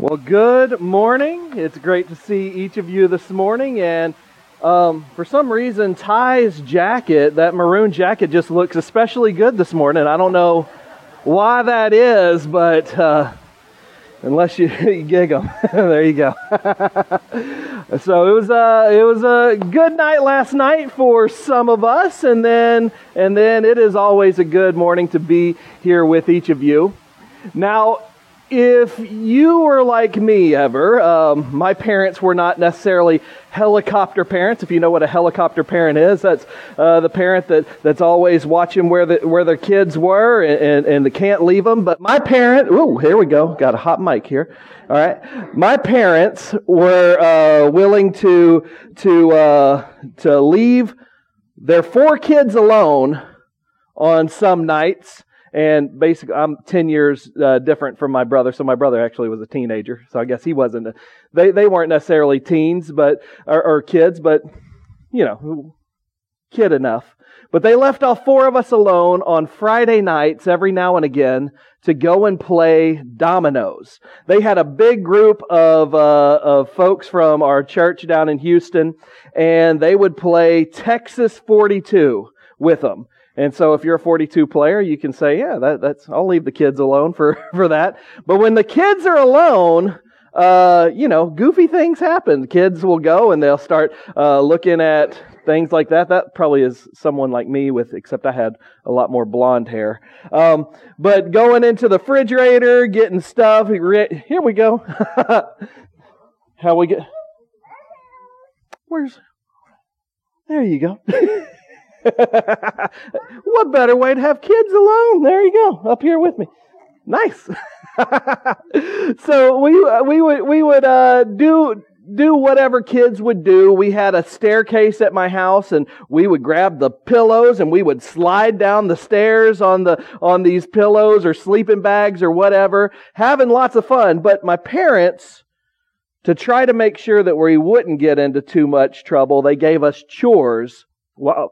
Well, good morning. It's great to see each of you this morning. And um, for some reason, Ty's jacket, that maroon jacket, just looks especially good this morning. I don't know why that is, but uh, unless you, you gig them, there you go. so it was a it was a good night last night for some of us, and then and then it is always a good morning to be here with each of you. Now, if you were like me ever, um, my parents were not necessarily helicopter parents. If you know what a helicopter parent is, that's uh, the parent that, that's always watching where the, where their kids were and, and, and they can't leave them. But my parent, oh, here we go, got a hot mic here. All right, my parents were uh, willing to to uh, to leave their four kids alone on some nights and basically, I'm 10 years uh, different from my brother. So my brother actually was a teenager. So I guess he wasn't. A, they they weren't necessarily teens, but or, or kids, but you know, kid enough. But they left all four of us alone on Friday nights every now and again to go and play dominoes. They had a big group of, uh, of folks from our church down in Houston, and they would play Texas 42 with them. And so if you're a 42 player, you can say, yeah, that, that's, I'll leave the kids alone for, for that. But when the kids are alone, uh, you know, goofy things happen. Kids will go and they'll start, uh, looking at things like that. That probably is someone like me with, except I had a lot more blonde hair. Um, but going into the refrigerator, getting stuff. Here we go. How we get, where's, there you go. what better way to have kids alone? There you go, up here with me. Nice. so we we would we would uh, do do whatever kids would do. We had a staircase at my house and we would grab the pillows and we would slide down the stairs on the, on these pillows or sleeping bags or whatever, having lots of fun. But my parents, to try to make sure that we wouldn't get into too much trouble, they gave us chores while,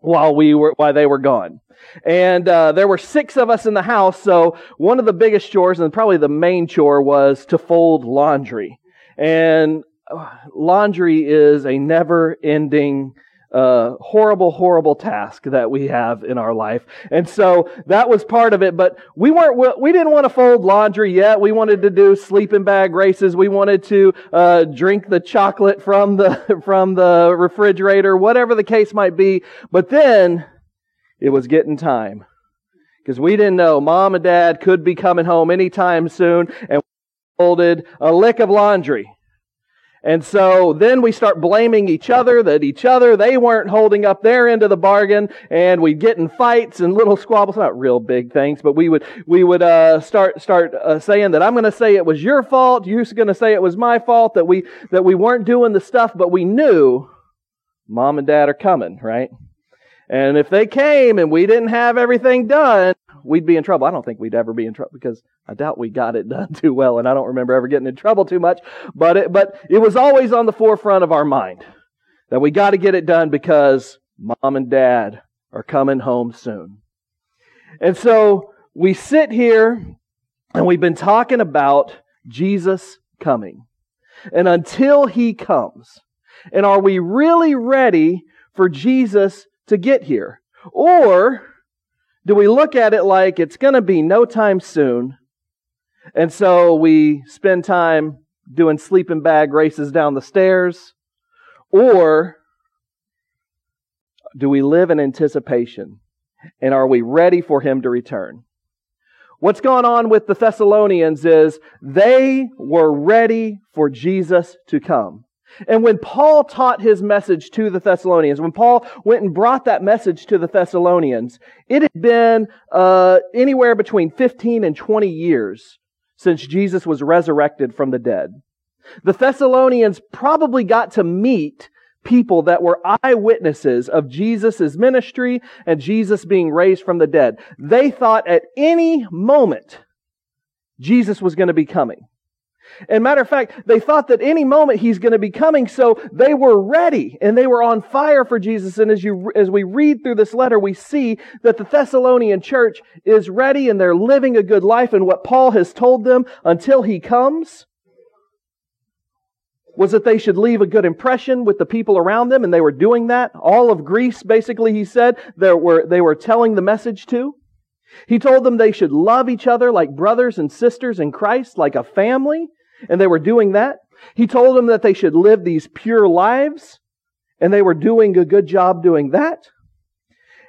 while we were while they were gone. And uh, there were six of us in the house so one of the biggest chores and probably the main chore was to fold laundry. And uh, laundry is a never ending uh, horrible, horrible task that we have in our life. And so that was part of it, but we weren't, we didn't want to fold laundry yet. We wanted to do sleeping bag races. We wanted to, uh, drink the chocolate from the, from the refrigerator, whatever the case might be. But then it was getting time because we didn't know mom and dad could be coming home anytime soon and folded a lick of laundry. And so then we start blaming each other that each other, they weren't holding up their end of the bargain and we'd get in fights and little squabbles, not real big things, but we would, we would, uh, start, start, uh, saying that I'm going to say it was your fault. You're going to say it was my fault that we, that we weren't doing the stuff, but we knew mom and dad are coming, right? And if they came and we didn't have everything done, we'd be in trouble. I don't think we'd ever be in trouble because I doubt we got it done too well, and I don't remember ever getting in trouble too much. But it, but it was always on the forefront of our mind that we got to get it done because mom and dad are coming home soon. And so we sit here and we've been talking about Jesus coming. And until he comes, and are we really ready for Jesus to get here? Or do we look at it like it's going to be no time soon? And so we spend time doing sleeping bag races down the stairs? Or do we live in anticipation? And are we ready for him to return? What's going on with the Thessalonians is they were ready for Jesus to come. And when Paul taught his message to the Thessalonians, when Paul went and brought that message to the Thessalonians, it had been uh, anywhere between 15 and 20 years since Jesus was resurrected from the dead. The Thessalonians probably got to meet people that were eyewitnesses of Jesus' ministry and Jesus being raised from the dead. They thought at any moment Jesus was going to be coming. And matter of fact, they thought that any moment he's going to be coming, so they were ready and they were on fire for Jesus. And as you, as we read through this letter, we see that the Thessalonian church is ready and they're living a good life. And what Paul has told them until he comes, was that they should leave a good impression with the people around them, and they were doing that. All of Greece, basically, he said, they were, they were telling the message to. He told them they should love each other like brothers and sisters in Christ, like a family, and they were doing that. He told them that they should live these pure lives, and they were doing a good job doing that.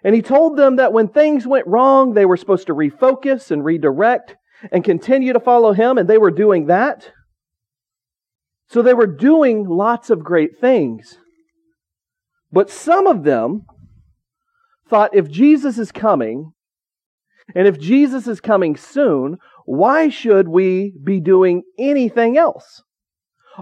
And he told them that when things went wrong, they were supposed to refocus and redirect and continue to follow him, and they were doing that. So they were doing lots of great things. But some of them thought if Jesus is coming, and if Jesus is coming soon, why should we be doing anything else?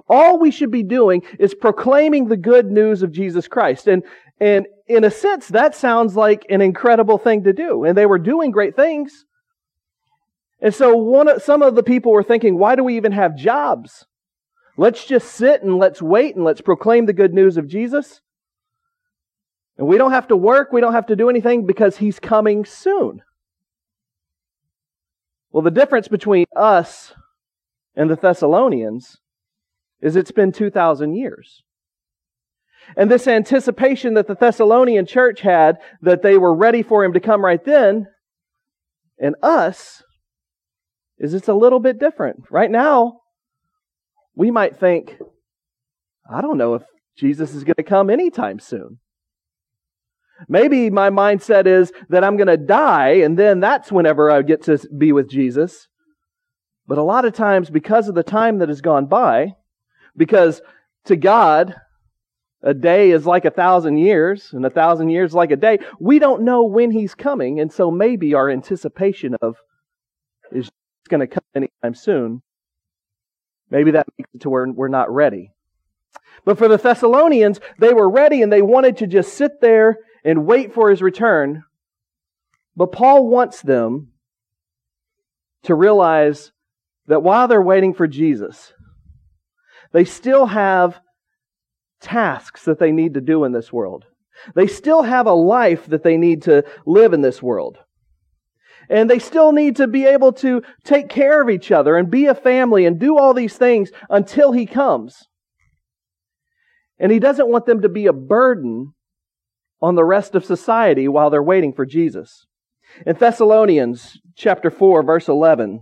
All we should be doing is proclaiming the good news of Jesus Christ. And, and in a sense, that sounds like an incredible thing to do. And they were doing great things. And so one, of, some of the people were thinking, why do we even have jobs? Let's just sit and let's wait and let's proclaim the good news of Jesus. And we don't have to work, we don't have to do anything because he's coming soon. Well, the difference between us and the Thessalonians is it's been 2,000 years. And this anticipation that the Thessalonian church had that they were ready for him to come right then, and us, is it's a little bit different. Right now, we might think, I don't know if Jesus is going to come anytime soon. Maybe my mindset is that I'm going to die and then that's whenever I get to be with Jesus. But a lot of times, because of the time that has gone by, because to God, a day is like a thousand years, and a thousand years like a day. We don't know when He's coming, and so maybe our anticipation of is going to come anytime soon. Maybe that makes it to where we're not ready. But for the Thessalonians, they were ready and they wanted to just sit there and wait for his return. But Paul wants them to realize that while they're waiting for Jesus, they still have tasks that they need to do in this world. They still have a life that they need to live in this world. And they still need to be able to take care of each other and be a family and do all these things until He comes. And He doesn't want them to be a burden on the rest of society while they're waiting for Jesus. In Thessalonians chapter 4 verse 11,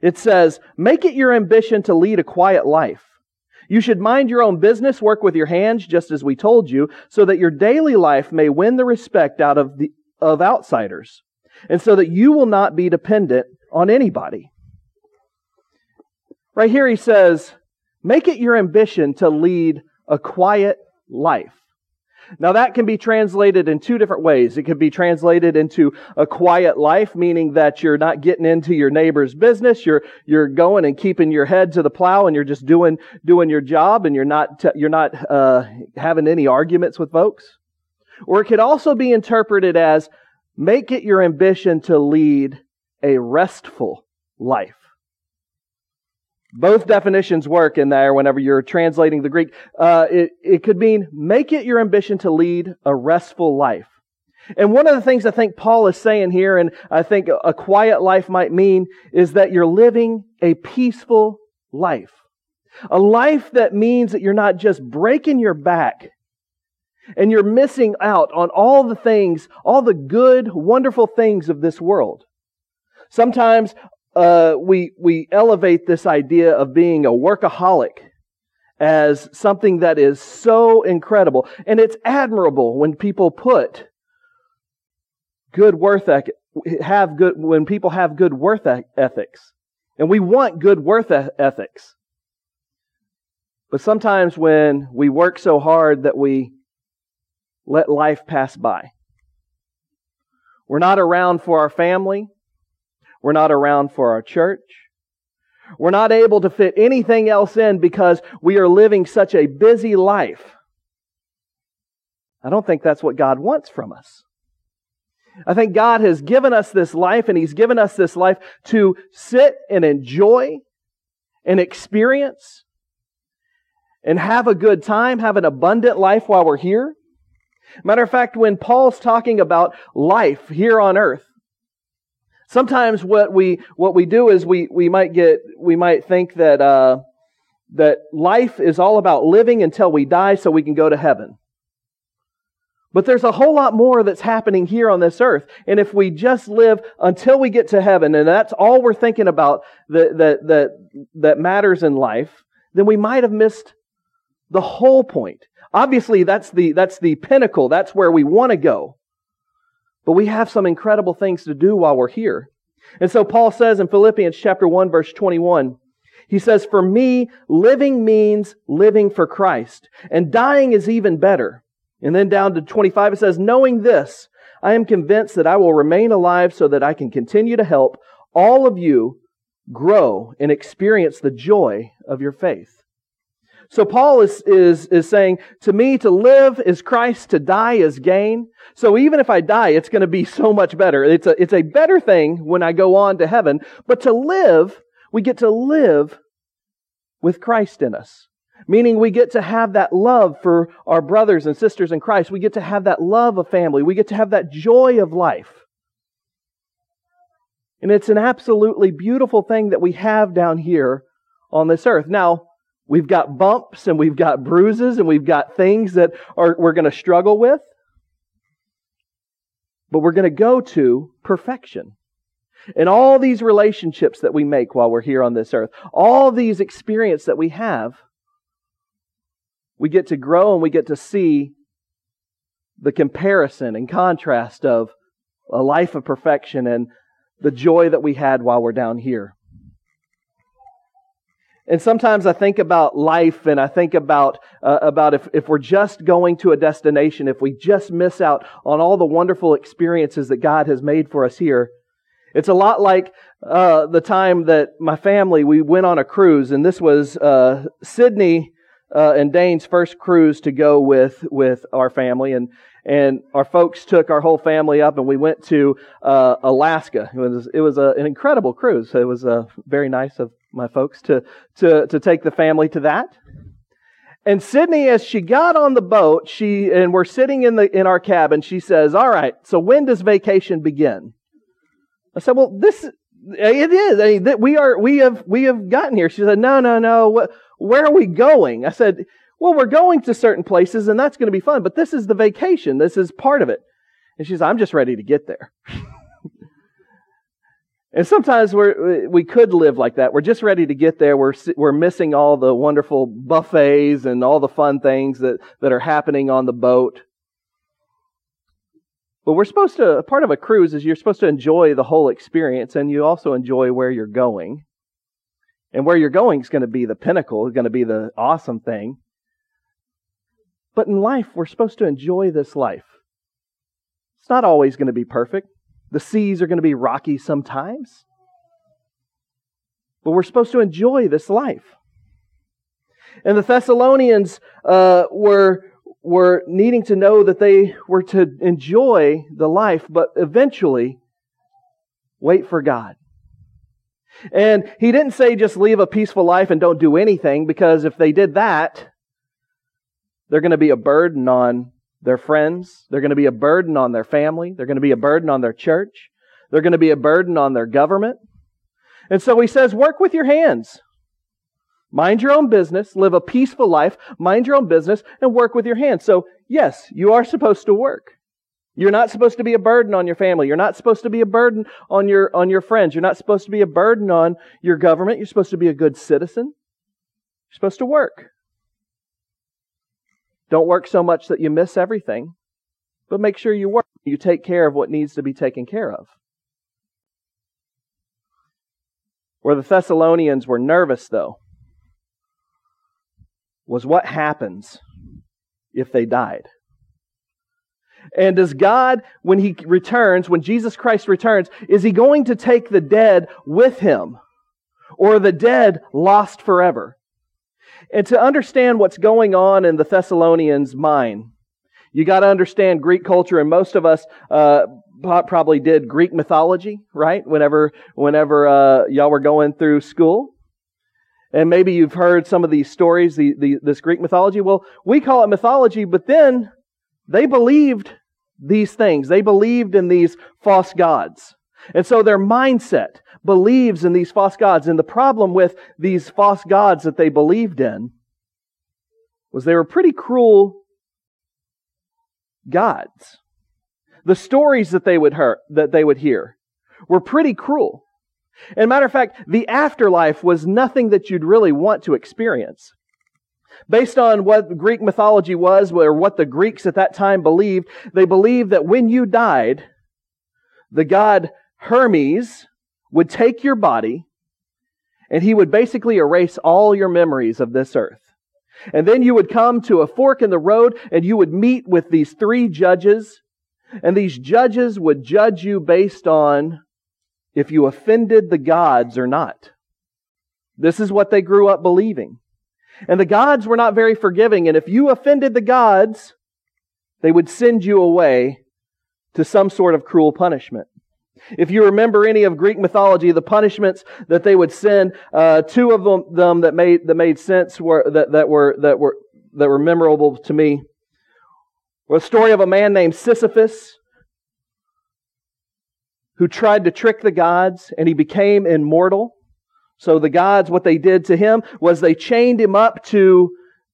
it says, Make it your ambition to lead a quiet life. You should mind your own business, work with your hands, just as we told you, so that your daily life may win the respect out of the, of outsiders, and so that you will not be dependent on anybody. Right here he says, Make it your ambition to lead a quiet life. Now that can be translated in two different ways. It could be translated into a quiet life, meaning that you're not getting into your neighbor's business. You're, you're going and keeping your head to the plow and you're just doing, doing your job and you're not, you're not, uh, having any arguments with folks. Or it could also be interpreted as make it your ambition to lead a restful life. Both definitions work in there whenever you're translating the Greek. Uh, it, it could mean make it your ambition to lead a restful life. And one of the things I think Paul is saying here, and I think a quiet life might mean, is that you're living a peaceful life. A life that means that you're not just breaking your back and you're missing out on all the things, all the good, wonderful things of this world. Sometimes uh, we, we elevate this idea of being a workaholic as something that is so incredible. And it's admirable when people put good worth have good when people have good worth ethics. And we want good worth ethics. But sometimes when we work so hard that we let life pass by. We're not around for our family. We're not around for our church. We're not able to fit anything else in because we are living such a busy life. I don't think that's what God wants from us. I think God has given us this life and He's given us this life to sit and enjoy and experience and have a good time, have an abundant life while we're here. Matter of fact, when Paul's talking about life here on earth, Sometimes what we what we do is we we might get we might think that uh, that life is all about living until we die so we can go to heaven. But there's a whole lot more that's happening here on this earth. And if we just live until we get to heaven, and that's all we're thinking about that, that, that, that matters in life, then we might have missed the whole point. Obviously, that's the, that's the pinnacle. That's where we want to go. But we have some incredible things to do while we're here. And so Paul says in Philippians chapter 1 verse 21, he says, For me, living means living for Christ, and dying is even better. And then down to 25, it says, Knowing this, I am convinced that I will remain alive so that I can continue to help all of you grow and experience the joy of your faith. So Paul is, is, is saying, to me, to live is Christ, to die is gain. So even if I die, it's going to be so much better. It's a, it's a better thing when I go on to heaven. But to live, we get to live with Christ in us. Meaning we get to have that love for our brothers and sisters in Christ. We get to have that love of family. We get to have that joy of life. And it's an absolutely beautiful thing that we have down here on this earth. Now, we've got bumps and we've got bruises and we've got things that are, we're going to struggle with. But we're going to go to perfection. And all these relationships that we make while we're here on this earth, all these experiences that we have, we get to grow and we get to see the comparison and contrast of a life of perfection and the joy that we had while we're down here. And sometimes I think about life and I think about, uh, about if, if we're just going to a destination, if we just miss out on all the wonderful experiences that God has made for us here. It's a lot like uh, the time that my family, we went on a cruise and this was uh, Sydney uh, and Dane's first cruise to go with with our family, and and our folks took our whole family up, and we went to uh, Alaska. It was it was a, an incredible cruise. It was uh, very nice of my folks to to to take the family to that. And Sydney, as she got on the boat, she and we're sitting in the in our cabin. She says, "All right, so when does vacation begin?" I said, "Well, this it is. I mean, we are we have we have gotten here." She said, "No, no, no. Where are we going? I said, Well, we're going to certain places and that's going to be fun, but this is the vacation. This is part of it. And she said, I'm just ready to get there. and sometimes we're, we could live like that. We're just ready to get there. We're, we're missing all the wonderful buffets and all the fun things that, that are happening on the boat. But we're supposed to, part of a cruise is you're supposed to enjoy the whole experience and you also enjoy where you're going. And where you're going is going to be the pinnacle, is going to be the awesome thing. But in life, we're supposed to enjoy this life. It's not always going to be perfect. The seas are going to be rocky sometimes. But we're supposed to enjoy this life. And the Thessalonians uh, were, were needing to know that they were to enjoy the life, but eventually wait for God. And he didn't say just leave a peaceful life and don't do anything, because if they did that, they're going to be a burden on their friends. They're going to be a burden on their family. They're going to be a burden on their church. They're going to be a burden on their government. And so he says, work with your hands. Mind your own business, live a peaceful life, mind your own business, and work with your hands. So, yes, you are supposed to work. You're not supposed to be a burden on your family. You're not supposed to be a burden on your, on your friends. You're not supposed to be a burden on your government. You're supposed to be a good citizen. You're supposed to work. Don't work so much that you miss everything, but make sure you work. You take care of what needs to be taken care of. Where the Thessalonians were nervous, though, was what happens if they died. And does God, when He returns, when Jesus Christ returns, is He going to take the dead with Him? Or the dead lost forever? And to understand what's going on in the Thessalonians' mind, you got to understand Greek culture, and most of us uh, probably did Greek mythology, right? Whenever, whenever uh, y'all were going through school, and maybe you've heard some of these stories, the, the, this Greek mythology. Well, we call it mythology, but then they believed these things. They believed in these false gods. And so their mindset, believes in these false gods. And the problem with these false gods that they believed in was they were pretty cruel gods. The stories that they would hear, that they would hear were pretty cruel. And matter of fact, the afterlife was nothing that you'd really want to experience. Based on what Greek mythology was, or what the Greeks at that time believed, they believed that when you died, the god Hermes would take your body and he would basically erase all your memories of this earth. And then you would come to a fork in the road and you would meet with these three judges. And these judges would judge you based on if you offended the gods or not. This is what they grew up believing. And the gods were not very forgiving. And if you offended the gods, they would send you away to some sort of cruel punishment. If you remember any of Greek mythology, the punishments that they would send, uh, two of them, them, that made that made sense were that, that were that were that were memorable to me. Were the story of a man named Sisyphus who tried to trick the gods and he became immortal. So the gods, what they did to him was they chained him up to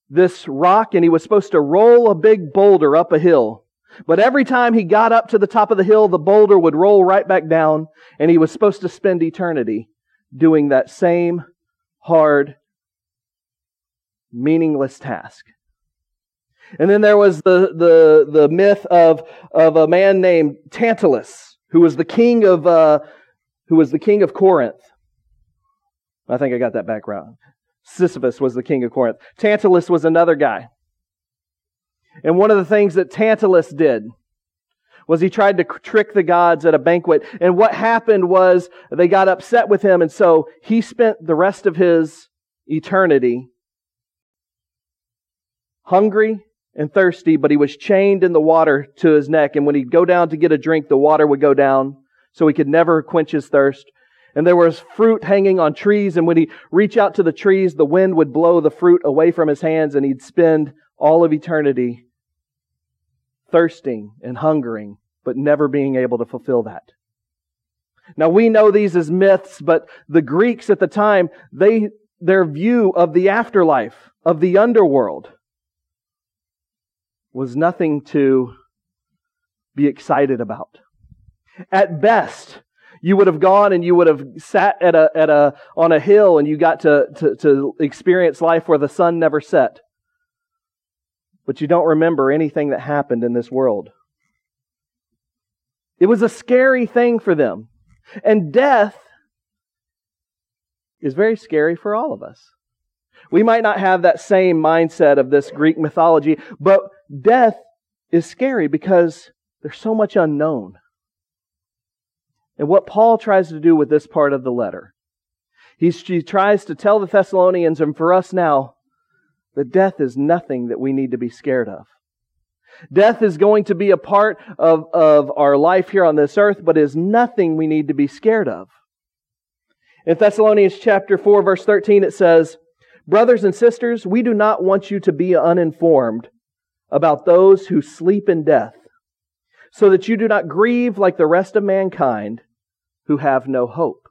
this rock and he was supposed to roll a big boulder up a hill. But every time he got up to the top of the hill, the boulder would roll right back down, and he was supposed to spend eternity doing that same hard, meaningless task. And then there was the, the, the myth of, of a man named Tantalus, who was the king of, uh, who was the king of Corinth. I think I got that background. Sisyphus was the king of Corinth. Tantalus was another guy. And one of the things that Tantalus did was he tried to trick the gods at a banquet. And what happened was they got upset with him. And so he spent the rest of his eternity hungry and thirsty, but he was chained in the water to his neck. And when he'd go down to get a drink, the water would go down so he could never quench his thirst. And there was fruit hanging on trees. And when he reach out to the trees, the wind would blow the fruit away from his hands and he'd spend all of eternity thirsting and hungering, but never being able to fulfill that. Now we know these as myths, but the Greeks at the time, they, their view of the afterlife, of the underworld, was nothing to be excited about. At best, you would have gone and you would have sat at a, at a, on a hill and you got to, to, to experience life where the sun never set but you don't remember anything that happened in this world. It was a scary thing for them. And death is very scary for all of us. We might not have that same mindset of this Greek mythology, but death is scary because there's so much unknown. And what Paul tries to do with this part of the letter, he tries to tell the Thessalonians and for us now, that death is nothing that we need to be scared of. Death is going to be a part of, of our life here on this earth, but is nothing we need to be scared of. In Thessalonians chapter 4 verse 13 it says, Brothers and sisters, we do not want you to be uninformed about those who sleep in death, so that you do not grieve like the rest of mankind who have no hope.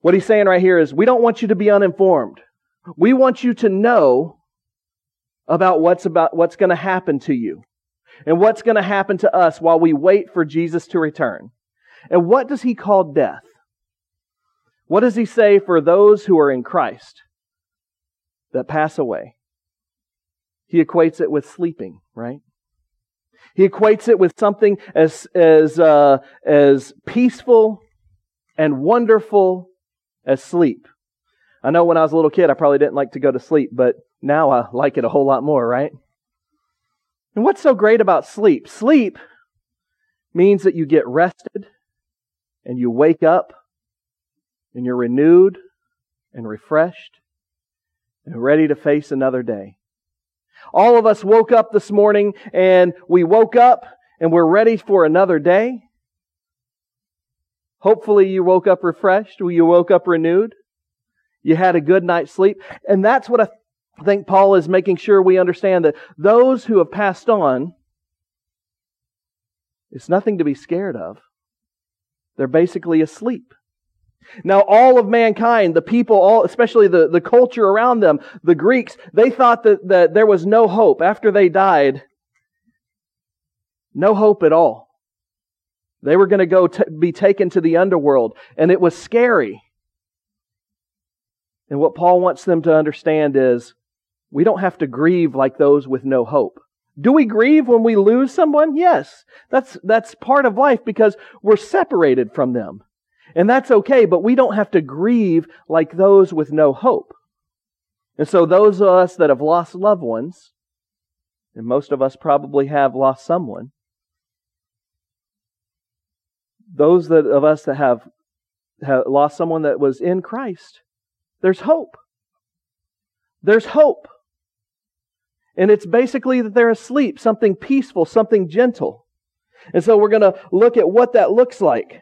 What he's saying right here is, we don't want you to be uninformed. We want you to know about what's about what's going to happen to you and what's going to happen to us while we wait for Jesus to return. And what does he call death? What does he say for those who are in Christ that pass away? He equates it with sleeping, right? He equates it with something as as uh, as peaceful and wonderful as sleep. I know when I was a little kid, I probably didn't like to go to sleep, but now I like it a whole lot more, right? And what's so great about sleep? Sleep means that you get rested and you wake up and you're renewed and refreshed and ready to face another day. All of us woke up this morning and we woke up and we're ready for another day. Hopefully you woke up refreshed. You woke up renewed. You had a good night's sleep. And that's what I think Paul is making sure we understand that those who have passed on, it's nothing to be scared of. They're basically asleep. Now, all of mankind, the people, all, especially the, the culture around them, the Greeks, they thought that, that there was no hope after they died. No hope at all. They were going to go t- be taken to the underworld, and it was scary. And what Paul wants them to understand is we don't have to grieve like those with no hope. Do we grieve when we lose someone? Yes. That's, that's part of life because we're separated from them. And that's okay, but we don't have to grieve like those with no hope. And so those of us that have lost loved ones, and most of us probably have lost someone, those that, of us that have, have lost someone that was in Christ, there's hope. There's hope. And it's basically that they're asleep, something peaceful, something gentle. And so we're going to look at what that looks like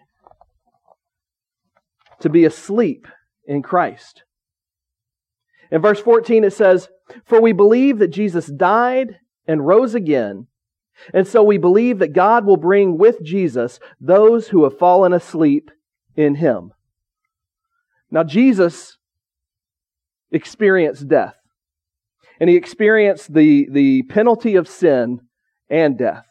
to be asleep in Christ. In verse 14 it says, For we believe that Jesus died and rose again, and so we believe that God will bring with Jesus those who have fallen asleep in him. Now Jesus experienced death. And he experienced the, the penalty of sin and death.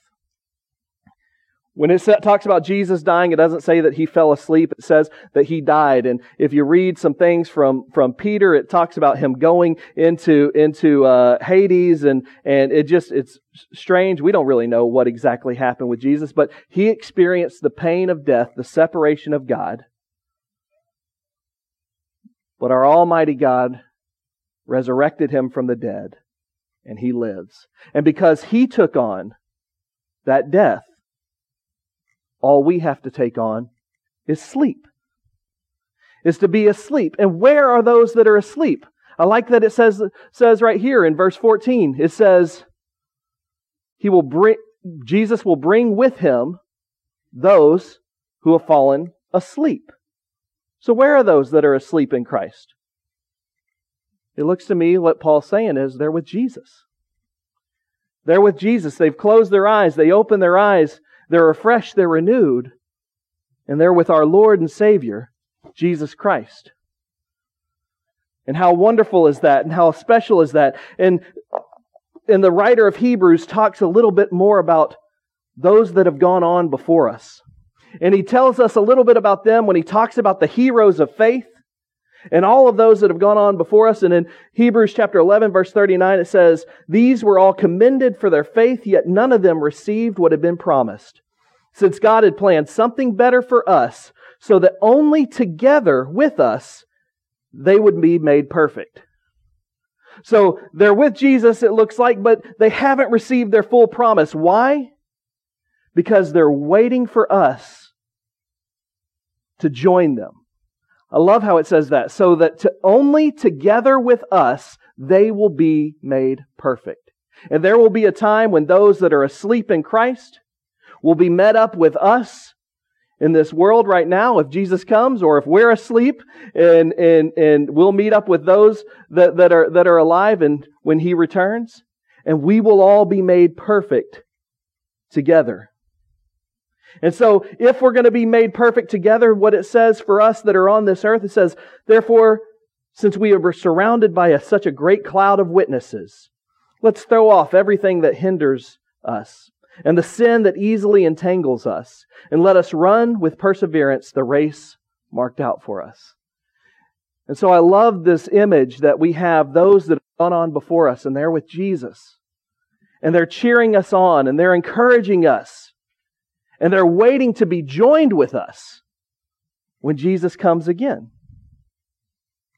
When it talks about Jesus dying, it doesn't say that he fell asleep. It says that he died. And if you read some things from, from Peter, it talks about him going into, into uh, Hades and, and it just, it's strange. We don't really know what exactly happened with Jesus, but he experienced the pain of death, the separation of God. But our Almighty God resurrected him from the dead, and he lives. And because he took on that death, all we have to take on is sleep. Is to be asleep. And where are those that are asleep? I like that it says, says right here in verse 14, it says, He will bring, Jesus will bring with him those who have fallen asleep. So where are those that are asleep in Christ? It looks to me what Paul's saying is they're with Jesus. They're with Jesus. They've closed their eyes. They open their eyes they're refreshed, they're renewed, and they're with our Lord and Savior, Jesus Christ. And how wonderful is that, and how special is that? And, and the writer of Hebrews talks a little bit more about those that have gone on before us. And he tells us a little bit about them when he talks about the heroes of faith and all of those that have gone on before us. And in Hebrews chapter 11, verse 39, it says, These were all commended for their faith, yet none of them received what had been promised. Since God had planned something better for us, so that only together with us they would be made perfect. So they're with Jesus, it looks like, but they haven't received their full promise. Why? Because they're waiting for us to join them. I love how it says that. So that to, only together with us they will be made perfect. And there will be a time when those that are asleep in Christ will be met up with us in this world right now if Jesus comes or if we're asleep and, and, and we'll meet up with those that, that are, that are alive and when he returns and we will all be made perfect together. And so, if we're going to be made perfect together, what it says for us that are on this earth, it says, therefore, since we are surrounded by a, such a great cloud of witnesses, let's throw off everything that hinders us and the sin that easily entangles us, and let us run with perseverance the race marked out for us. And so I love this image that we have those that have gone on before us, and they're with Jesus. And they're cheering us on, and they're encouraging us and they're waiting to be joined with us when Jesus comes again.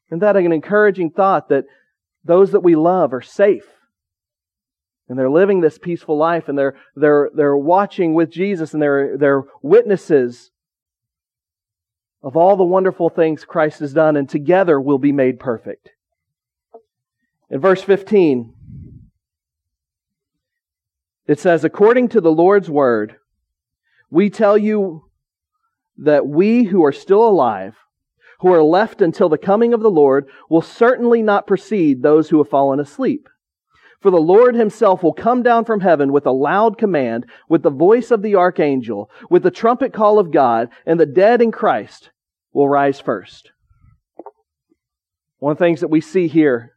Isn't that an encouraging thought that those that we love are safe? And they're living this peaceful life and they're, they're, they're watching with Jesus and they're, they're witnesses of all the wonderful things Christ has done and together we'll be made perfect. In verse 15, it says, according to the Lord's word, we tell you that we who are still alive, who are left until the coming of the Lord, will certainly not precede those who have fallen asleep. For the Lord himself will come down from heaven with a loud command, with the voice of the archangel, with the trumpet call of God, and the dead in Christ will rise first. One of the things that we see here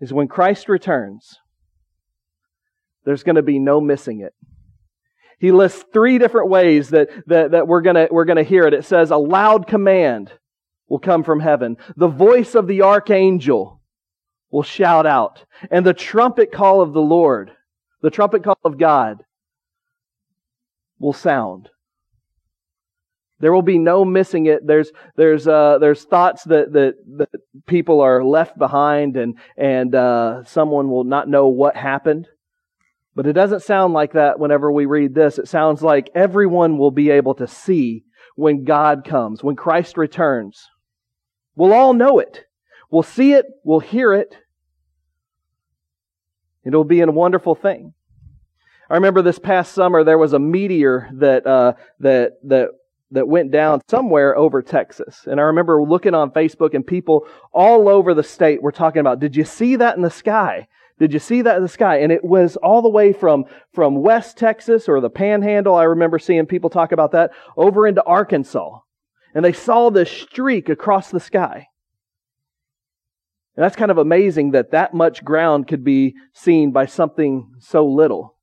is when Christ returns, there's going to be no missing it. He lists three different ways that, that, that we're to we're gonna hear it. It says, a loud command will come from heaven. The voice of the archangel will shout out. And the trumpet call of the Lord, the trumpet call of God, will sound. There will be no missing it. There's there's uh, there's thoughts that, that that people are left behind and and uh, someone will not know what happened. But it doesn't sound like that whenever we read this. It sounds like everyone will be able to see when God comes, when Christ returns. We'll all know it. We'll see it. We'll hear it. It'll be a wonderful thing. I remember this past summer there was a meteor that uh, that that that went down somewhere over Texas. And I remember looking on Facebook and people all over the state were talking about, did you see that in the sky? Did you see that in the sky? And it was all the way from, from West Texas or the Panhandle. I remember seeing people talk about that over into Arkansas. And they saw this streak across the sky. And that's kind of amazing that that much ground could be seen by something so little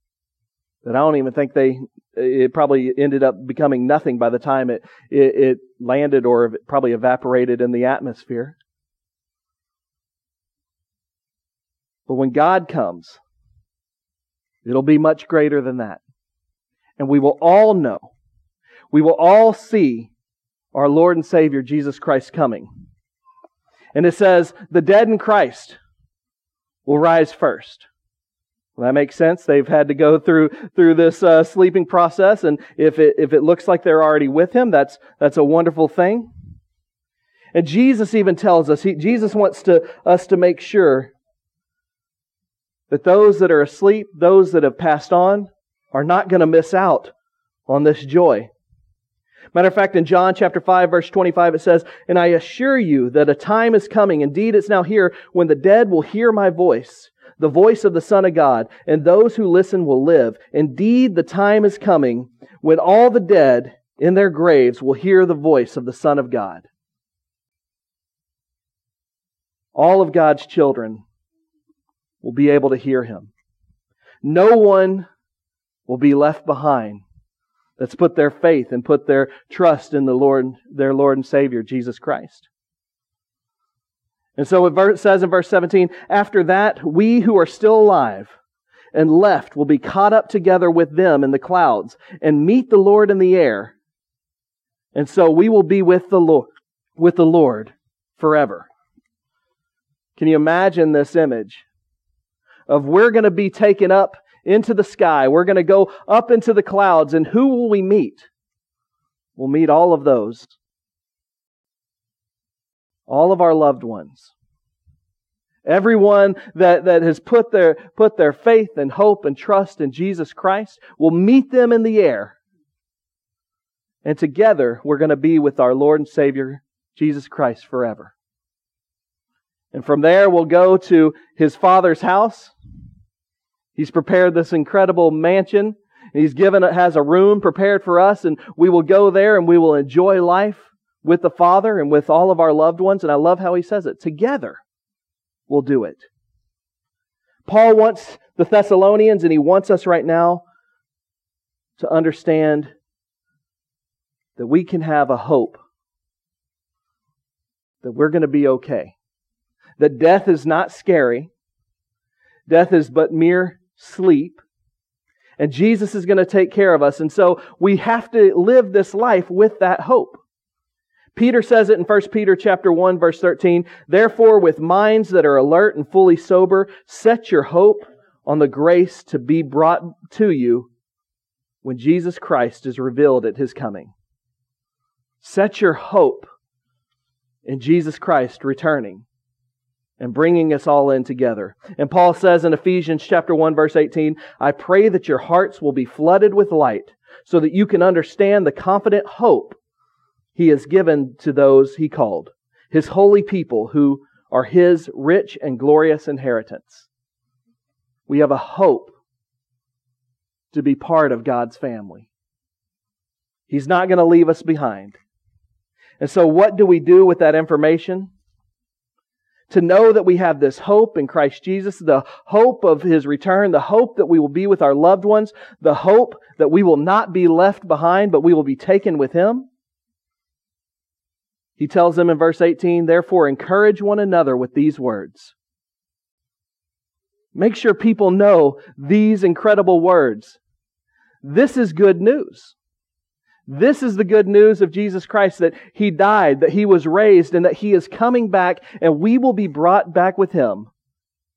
that I don't even think they it probably ended up becoming nothing by the time it, it, it landed or probably evaporated in the atmosphere. But when God comes, it'll be much greater than that. And we will all know, we will all see our Lord and Savior Jesus Christ coming. And it says, the dead in Christ will rise first. Well, that makes sense. They've had to go through through this uh, sleeping process, and if it if it looks like they're already with Him, that's that's a wonderful thing. And Jesus even tells us, he, Jesus wants to us to make sure that those that are asleep, those that have passed on, are not going to miss out on this joy. Matter of fact, in John chapter 5 verse 25 it says, And I assure you that a time is coming, indeed it's now here, when the dead will hear my voice the voice of the Son of God, and those who listen will live. Indeed, the time is coming when all the dead in their graves will hear the voice of the Son of God. All of God's children will be able to hear him. No one will be left behind that's put their faith and put their trust in the Lord, their Lord and Savior, Jesus Christ. And so it says in verse 17, after that, we who are still alive and left will be caught up together with them in the clouds and meet the Lord in the air. And so we will be with the Lord, with the Lord forever. Can you imagine this image of we're going to be taken up into the sky. We're going to go up into the clouds and who will we meet? We'll meet all of those all of our loved ones. Everyone that, that has put their, put their faith and hope and trust in Jesus Christ will meet them in the air. And together we're going to be with our Lord and Savior, Jesus Christ, forever. And from there we'll go to his Father's house. He's prepared this incredible mansion. He's given has a room prepared for us, and we will go there and we will enjoy life with the Father and with all of our loved ones. And I love how he says it. Together, we'll do it. Paul wants the Thessalonians, and he wants us right now to understand that we can have a hope that we're going to be okay. That death is not scary. Death is but mere sleep. And Jesus is going to take care of us. And so we have to live this life with that hope. Peter says it in 1 Peter chapter 1 verse 13, therefore with minds that are alert and fully sober, set your hope on the grace to be brought to you when Jesus Christ is revealed at his coming. Set your hope in Jesus Christ returning and bringing us all in together. And Paul says in Ephesians chapter 1 verse 18, I pray that your hearts will be flooded with light so that you can understand the confident hope he has given to those he called, his holy people who are His rich and glorious inheritance. We have a hope to be part of God's family. He's not going to leave us behind. And so, what do we do with that information? To know that we have this hope in Christ Jesus, the hope of His return, the hope that we will be with our loved ones, the hope that we will not be left behind, but we will be taken with Him. He tells them in verse 18, therefore encourage one another with these words. Make sure people know these incredible words. This is good news. This is the good news of Jesus Christ that He died, that He was raised, and that He is coming back, and we will be brought back with Him,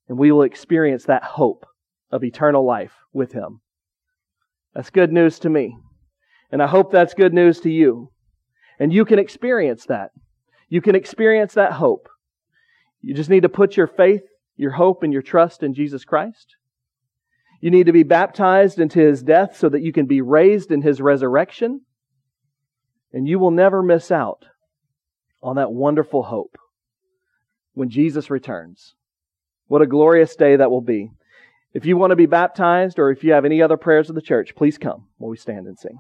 and we will experience that hope of eternal life with Him. That's good news to me. And I hope that's good news to you. And you can experience that. You can experience that hope. You just need to put your faith, your hope, and your trust in Jesus Christ. You need to be baptized into His death so that you can be raised in His resurrection. And you will never miss out on that wonderful hope when Jesus returns. What a glorious day that will be. If you want to be baptized or if you have any other prayers of the church, please come while we stand and sing.